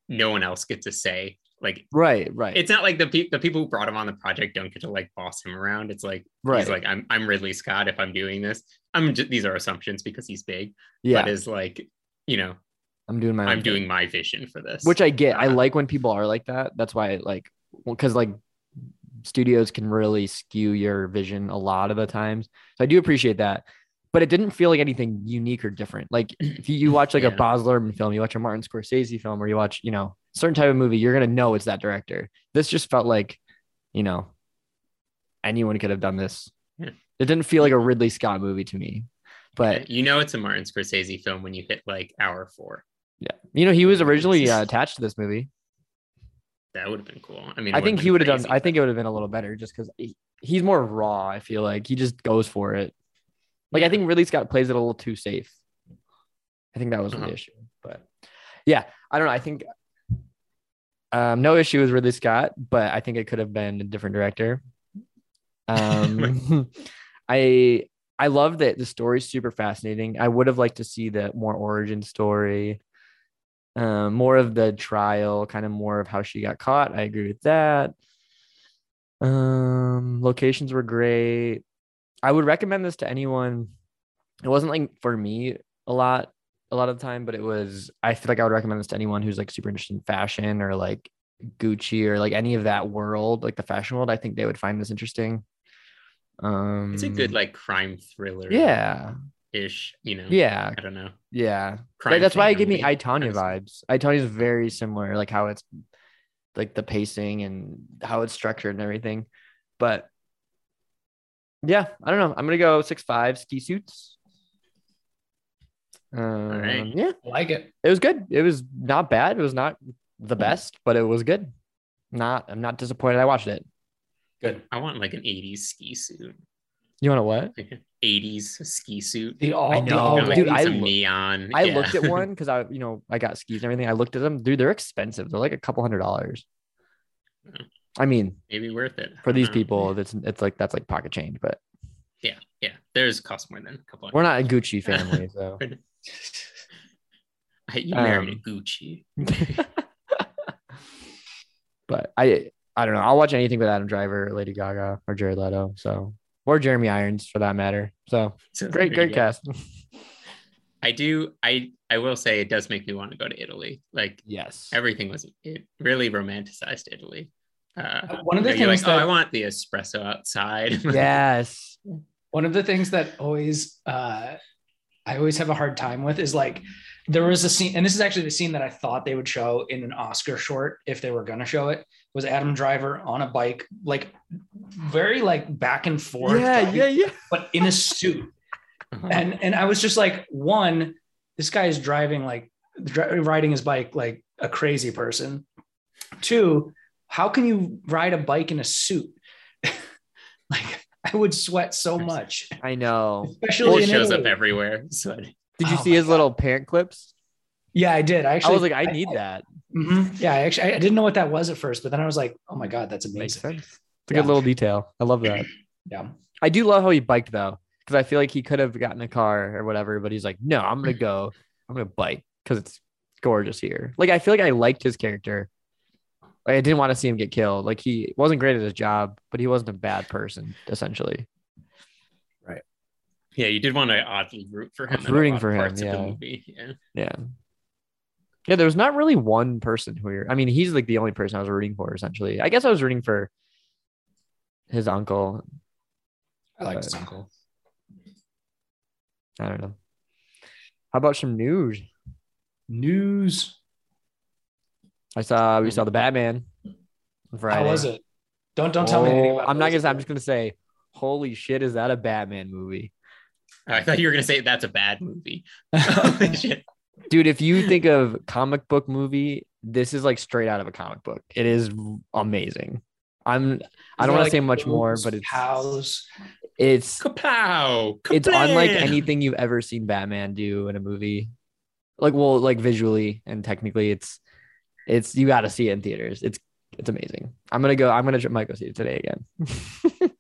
no one else gets to say. Like Right, right. it's not like the pe- the people who brought him on the project don't get to like boss him around. It's like Right. he's like I'm I'm Ridley Scott if I'm doing this. I'm just, these are assumptions because he's big. yeah, But is like you know I'm doing my. I'm thing. doing my vision for this. which I get. I Uh, like when people are like that. That's why, like, because like studios can really skew your vision a lot of the times. So I do appreciate that. But it didn't feel like anything unique or different. Like if you, you watch like a Yeah. Baz Luhrmann film, you watch a Martin Scorsese film, or you watch, you know, certain type of movie, you're gonna know it's that director. This just felt like, you know, anyone could have done this. Yeah. It didn't feel like a Ridley Scott movie to me. But you know it's a Martin Scorsese film when you hit like hour four. yeah, you know, he was originally uh, attached to this movie. That would have been cool. I mean, I think he would have done. I think it would have been a little better just because he's more raw. I feel like he just goes for it. Like I think Ridley Scott plays it a little too safe. I think that was Uh-huh. the issue. But yeah, I don't know. I think um, no issue with Ridley Scott, but I think it could have been a different director. Um, I I love that the story's super fascinating. I would have liked to see the more origin story, um, more of the trial, kind of more of how she got caught. I agree with that. Um, locations were great. I would recommend this to anyone. It wasn't like for me a lot, a lot of the time, but it was. I feel like I would recommend this to anyone who's like super interested in fashion or like Gucci or like any of that world, like the fashion world. I think they would find this interesting. Um, It's a good like crime thriller. yeah, Ish. You know. yeah, I don't know. yeah. Crime that's why it gave me movie, I Tonya kind of vibes. I Tonya is very similar, like how it's like the pacing and how it's structured and everything. But yeah, I don't know. I'm gonna go six five ski suits. Um, right. Yeah, I like it. it was good. It was not bad. It was not the best, but it was good. Not, I'm not disappointed. I watched it. Good. I want like an 80s ski suit. You want to what? Like 80s ski suit. The all, I the know, all like dude, I some lo- neon. I yeah. looked at one because I, you know, I got skis and everything. I looked at them, dude. They're expensive. They're like a couple hundred dollars. I mean, Maybe worth it. For these know. people, it's it's like that's like pocket change. But Yeah. Yeah, there's cost more than a couple. We're not a Gucci family, so you married Um, a Gucci. but I I don't know. I'll watch anything with Adam Driver, Lady Gaga, or Jared Leto. So or Jeremy Irons for that matter. So So great, great go. cast. I do. I I will say it does make me want to go to Italy. Like yes. everything was it really romanticized Italy. Uh, One of the you know, things like, oh, I want the espresso outside. Yes. one of the things that always uh i always have a hard time with is like there was a scene and this is actually the scene that i thought they would show in an oscar short if they were going to show it was adam driver on a bike like very like back and forth Yeah, driving, yeah, yeah. but in a suit uh-huh. and and i was just like one this guy is driving like dri- riding his bike like a crazy person two how can you ride a bike in a suit like i would sweat so much I know. especially it in shows Italy. up everywhere. So Did you Oh see his God. little pant clips? Yeah, I did. I actually I was like, I need that. Mhm. Yeah, I actually I didn't know what that was at first, but then I was like, oh my god, that's Makes amazing. sense. It's a Yeah. good little detail. I love that. Yeah. I do love how he biked though, because I feel like he could have gotten a car or whatever, but he's like, no, I'm gonna go. I'm gonna bike because it's gorgeous here. Like I feel like I liked his character. Like, I didn't want to see him get killed. Like he wasn't great at his job, but he wasn't a bad person essentially. Yeah, you did want to oddly root for him. was in a rooting for him, parts of the yeah. Yeah. Yeah. Yeah, there was not really one person who you're. I mean, he's like the only person I was rooting for essentially. I guess I was rooting for his uncle. I like his uncle. I don't know. How about some news? News. I saw we saw the Batman. on Friday. How was it? Don't don't tell me anything Oh, about I'm not gonna. I'm just gonna say, holy shit, is that a Batman movie, I thought you were gonna say that's a bad movie. Dude? If you think of comic book movie, this is like straight out of a comic book. It is amazing. I'm. I don't want to say much more, but it's house. it's Kapow! it's unlike anything you've ever seen Batman do in a movie. Like, well, like visually and technically, it's it's you got to see it in theaters. It's it's amazing. I'm gonna go. I'm gonna tr- might go see it today again.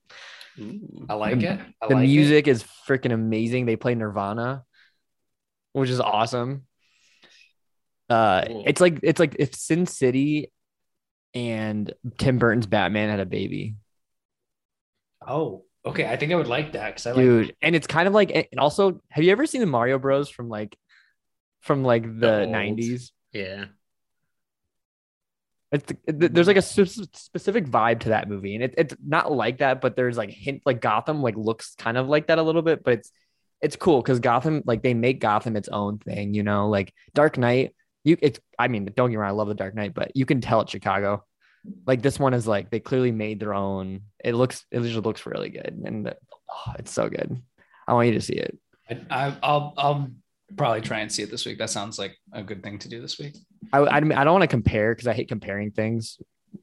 Ooh. I like it. I the like music is freaking amazing. They play Nirvana, which is awesome. Uh, Cool. it's like it's like if Sin City and Tim Burton's Batman had a baby, Oh, okay. I think I would like that because I like dude. And it's kind of like, and also, have you ever seen the Mario Bros from like, from like the. '90s? Yeah. It's it- there's like a specific vibe to that movie, and it, it's not like that, but there's like hint like Gotham like looks kind of like that a little bit, but it's it's cool because Gotham like they make Gotham its own thing, you know, like Dark Knight. You it's I mean don't get me wrong, I love the Dark Knight, but you can tell it's Chicago. Like this one is like they clearly made their own. It looks it just looks really good, and oh, it's so good. I want you to see it. I, I, I'll I'll probably try and see it this week. That sounds like a good thing to do this week. I I, I don't want to compare because I hate comparing things,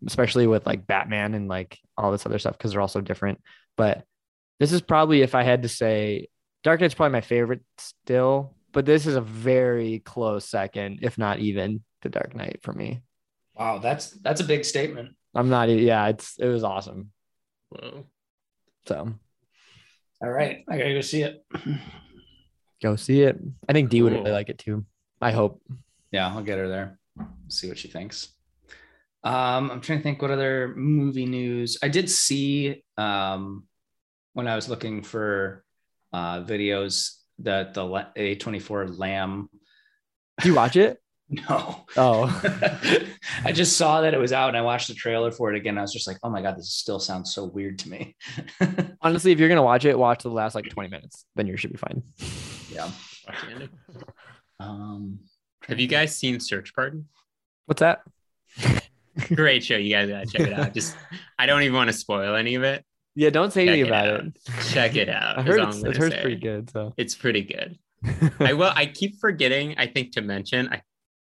especially with like Batman and like all this other stuff because they're all so different. But this is probably if I had to say, Dark Knight's probably my favorite still, but this is a very close second, if not even to Dark Knight for me. Wow, that's that's a big statement. I'm not. Yeah, it's it was awesome. Whoa. So All right, I gotta go see it. go see it. I think D would really like it too. I hope. Yeah, I'll get her there. See what she thinks. Um, I'm trying to think what other movie news. I did see um, when I was looking for uh, videos that the A24 Lamb. Do you watch it? No. Oh, I just saw that it was out and I watched the trailer for it again. I was just like, oh my God, this still sounds so weird to me. honestly, if you're gonna watch it, watch the last like 20 minutes. Then you should be fine. Yeah. Watch the ending. Um, Have you guys seen Search Party? What's that? Great show. You guys gotta check it out. Just I don't even want to spoil any of it. Yeah, don't say Check anything it about out. it. Check it out. I heard it's, it gonna heard pretty good. So It's pretty good. I will. I keep forgetting. I think to mention. I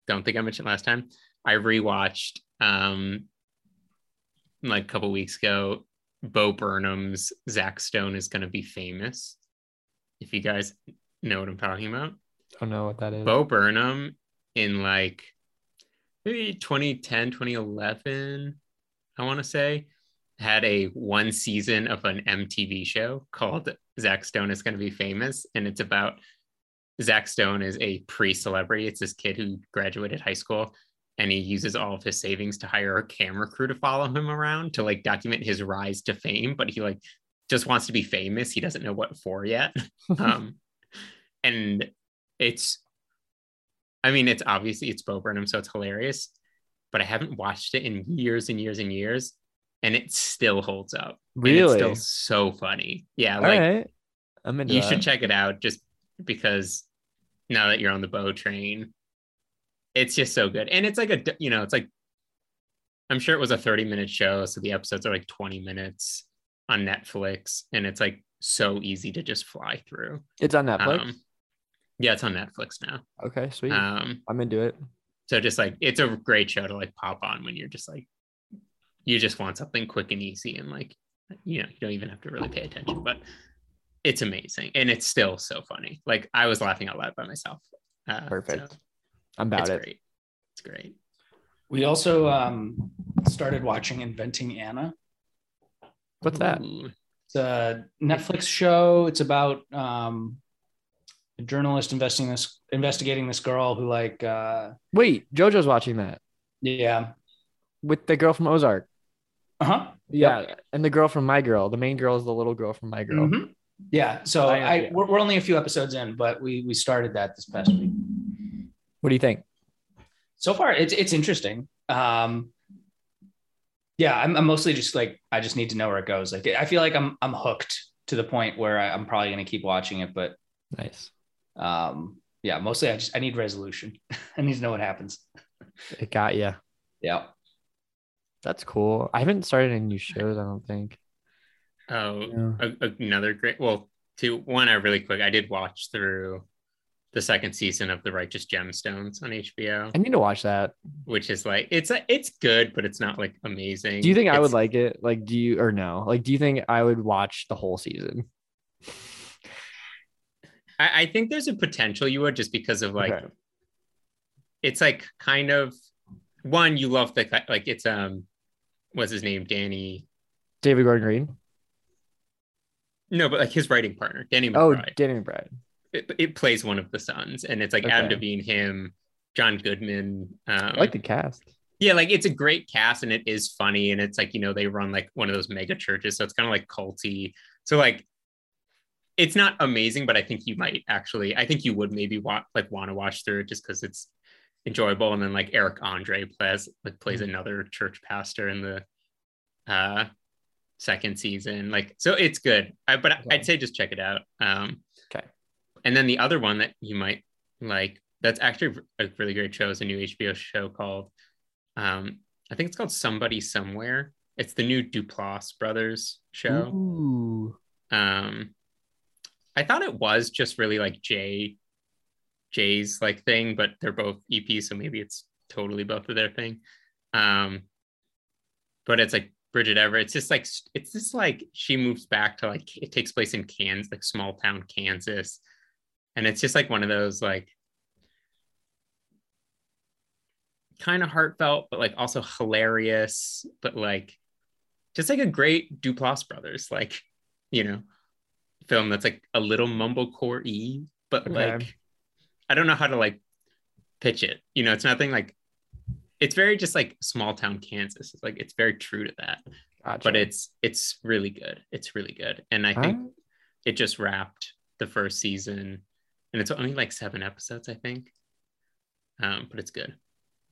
don't think I mentioned last time. I rewatched um like a couple weeks ago. Bo Burnham's Zach Stone is going to be famous. If you guys know what I'm talking about, I don't know what that is. Bo Burnham in like maybe 2010, 2011, I want to say, had a one season of an MTV show called Zach Stone is going to be famous, and it's about Zach Stone is a pre-celebrity. It's this kid who graduated high school, and he uses all of his savings to hire a camera crew to follow him around to like document his rise to fame. But he like just wants to be famous. He doesn't know what for yet. um, and it's, I mean, it's obviously it's Bo Burnham, so it's hilarious. But I haven't watched it in years and years and years, and it still holds up. Really? it's still so funny. Yeah, All like right. I'm into you that. should check it out just because now that you're on the Bo train it's just so good and it's like a you know it's like i'm sure it was a 30 minute show so the episodes are like 20 minutes on netflix and it's like so easy to just fly through It's on Netflix. Um, yeah it's on netflix now okay, sweet. um I'm into it. so just like it's a great show to like pop on when you're just like you just want something quick and easy and like you know you don't even have to really pay attention but it's amazing and it's still so funny like i was laughing out loud by myself uh, Perfect. so I'm about it's it. great it's great We also um, started watching Inventing Anna. What's that? Ooh. It's a Netflix show. It's about um, a journalist investing this investigating this girl who like uh, Wait, JoJo's watching that yeah with the girl from Ozark. uh huh Yeah, and the girl from My Girl. The main girl is the little girl from My Girl. Mhm. yeah. So I- I, yeah. we're, we're only a few episodes in, but we we started that this past week. What do you think? so far it's it's interesting um yeah I'm, I'm mostly just like i just need to know where it goes like i feel like i'm i'm hooked to the point where I, i'm probably going to keep watching it but Nice. Um yeah mostly i just i need resolution i need to know what happens It got you. yeah That's cool. I haven't started any new shows. I don't think. oh Yeah. a- another great well two one i really quick i did watch through the second season of the righteous gemstones on hbo I need to watch that. which is like it's a, it's good but it's not like amazing Do you think I would like it? Like, do you or no? Like, do you think I would watch the whole season? I, I think there's a potential you would just because of like Okay. it's like kind of one you love the like it's um what's his name danny David Gordon Green. no but like his writing partner danny Oh, Danny McBride. it, it plays one of the sons and it's like adam Okay. devine him john goodman um I like the cast. yeah like it's a great cast and it is funny and it's like you know they run like one of those mega churches so it's kind of like culty so like it's not amazing but i think you might actually i think you would maybe want like want to watch through it just because it's enjoyable. And then like eric andre plays like plays another church pastor in the uh second season. Like so it's good. I, but Okay. i'd say just check it out. Um Okay. and then the other one that you might like that's actually a really great show is a new hbo show called um i think it's called somebody somewhere. It's the new duplass brothers show. Ooh. um i thought it was just really like jay jay's like thing but they're both eps so maybe it's totally both of their thing. Um but it's like bridget everett. It's just like it's just like she moves back to like it takes place in kansas like small town kansas. And it's just like one of those like kind of heartfelt but like also hilarious but like just like a great duplass brothers like you know film that's like a little mumblecore y but Okay. like i don't know how to like pitch it you know it's nothing like it's very just like small town kansas it's like it's very true to that Gotcha. but it's it's really good it's really good and i think it just wrapped the first season and it's only like seven episodes i think um but it's good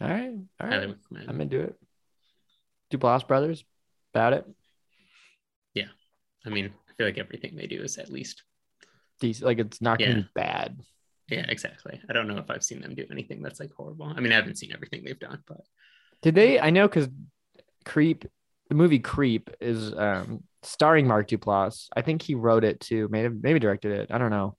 all right. All highly right. recommend I'm into it. Duplass brothers. About it. Yeah. I mean feel like everything they do is at least Decent. Like it's not gonna Yeah. be bad. yeah exactly i don't know if i've seen them do anything that's like horrible i mean i haven't seen everything they've done but Did they? I know because Creep, the movie Creep, is um starring Mark Duplass. I think he wrote it too. Maybe maybe directed it. I don't know.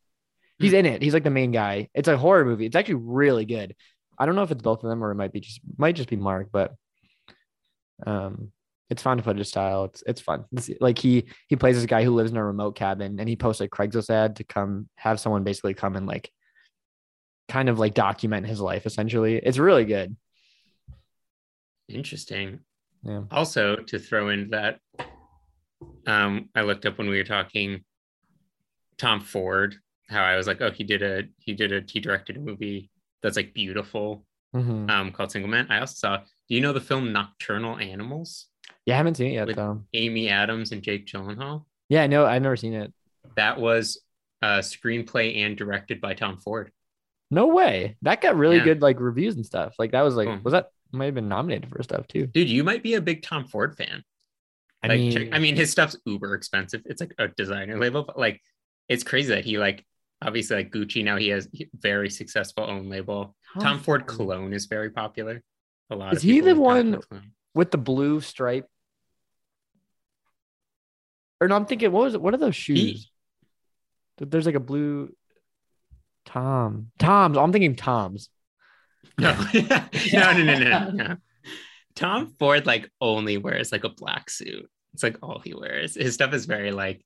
He's in it. He's like the main guy. It's a horror movie. It's actually really good. I don't know if it's both of them or it might be just might just be Mark, but um, it's fun to found footage style. It's it's fun. It's, like he he plays this guy who lives in a remote cabin and he posts a Craigslist ad to come have someone basically come and like kind of like document his life essentially. It's really good. interesting Yeah. also to throw in that um i looked up when we were talking Tom Ford, how I was like, oh, he did a he did a he directed a movie that's like beautiful, Mhm. um, called Single Man. I also saw. Do you know the film Nocturnal Animals? Yeah, I haven't seen it yet With- though. Amy Adams and Jake Gyllenhaal. Yeah, I know. I've never seen it. That was a screenplay and directed by Tom Ford. No way. That got really Yeah. good like reviews and stuff. Like that was like Cool. was that might have been nominated for stuff too. Dude, you might be a big Tom Ford fan. I like mean, check- I mean his stuff's uber expensive. It's like a designer label, but like it's crazy that he like obviously like Gucci now he has very successful own label. Tom Ford cologne is very popular. A lot Is of he the one- with the blue stripe. Or no, I'm thinking, what was it? What are those shoes? Th- There's like a blue Tom. Tom's. I'm thinking Tom's. No, no, no, no, no, no. Tom Ford like only wears like a black suit. It's like all he wears. His stuff is very like.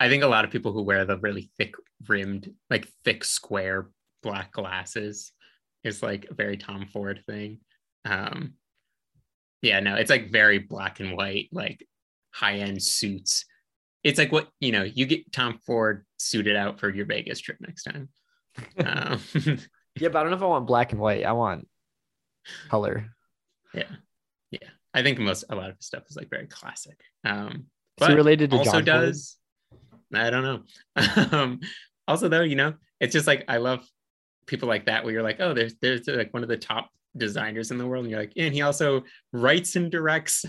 I think a lot of people who wear the really thick rimmed, like thick square black glasses, is like a very Tom Ford thing. Um, yeah, no, it's like very black and white, like high end suits. It's like what you know. You get Tom Ford suited out for your Vegas trip next time. Um, Yeah, but I don't know if I want black and white. I want color. yeah yeah i think most a lot of his stuff is like very classic um but related to also John Ford? does i don't know um also though you know it's just like i love people like that where you're like oh there's there's like one of the top designers in the world and you're like and he also writes and directs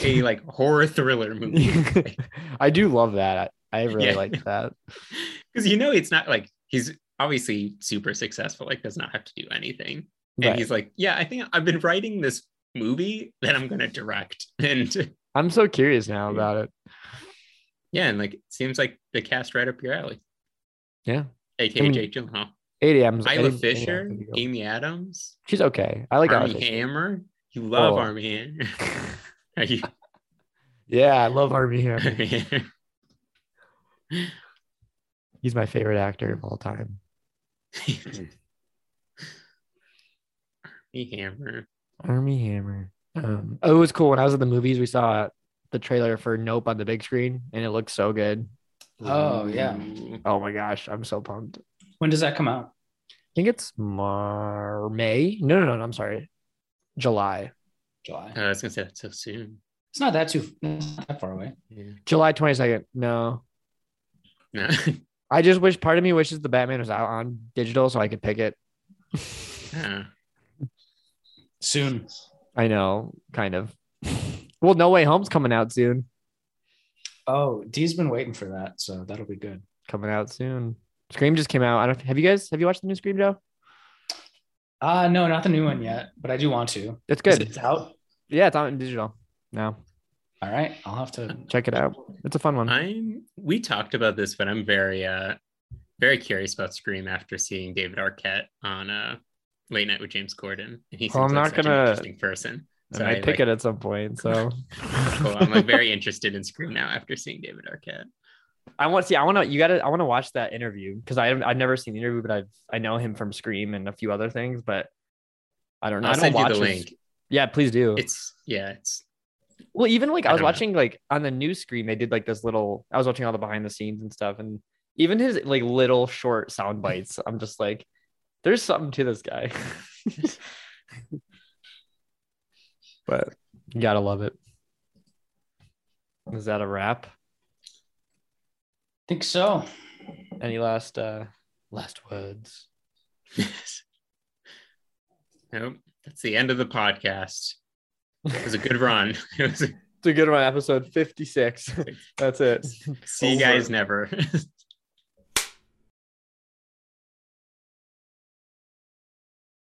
a like horror thriller movie I do love that. I really Yeah. like that. because you know it's not like he's obviously super successful like does not have to do anything and Right. he's like yeah i think i've been writing this movie that i'm going to direct and I'm so curious now about it. Yeah, and like it seems like the cast right up your alley. Yeah. AKA I mean, Jake Gyllenhaal. 80 M's. Isla Fisher, Amy Adams, She's okay. I like Armie Hammer. You love Oh. Armie Hammer. Are you? Yeah, I love Armie Hammer. He's my favorite actor of all time. Armie Hammer. Armie Hammer. Um, oh, it was cool when I was at the movies. We saw the trailer for Nope on the big screen, and it looked so good. Oh yeah. Oh my gosh, I'm so pumped. When does that come out? I think it's Mar May. No, no, no, no I'm sorry, July. July. I was gonna say that so soon. It's not that too not that far away. Yeah. July 22nd. No, No. I just wish part of me wishes the Batman was out on digital so I could pick it. Uh, Soon. I know, kind of. Well, No Way Home's coming out soon. Oh, D's been waiting for that, so that'll be good. Coming out soon. Scream just came out. I don't. Have you guys? Have you watched the new Scream, Joe? Uh no, not the new one yet, but I do want to. It's good. It's out? Yeah, it's out in digital now. All right. I'll have to Check it out. It's a fun one. I'm. We talked about this, but I'm very, uh, very curious about Scream after seeing David Arquette on uh, Late Night with James Corden, and he seems Well, I'm like not such gonna- interesting person. So I might pick like, it at some point. So cool. I'm like very interested in Scream now after seeing David Arquette. I want to see. I want to. You got to. I want to watch that interview because I. I've never seen the interview, but I've I know him from Scream and a few other things. But I don't know. I'll I don't send you watch the his- link. Yeah, please do. It's yeah, it's well, even like I, I was don't know. watching like on the new Scream, they did like this little. I was watching all the behind the scenes and stuff, and even his like little short sound bites. I'm just like, there's something to this guy. but you gotta love it. Is that a wrap? Think so. Any last uh last words? Yes. nope. That's the end of the podcast. It was a good run. It was a, It's a good one. Episode 56. That's it. see you guys never.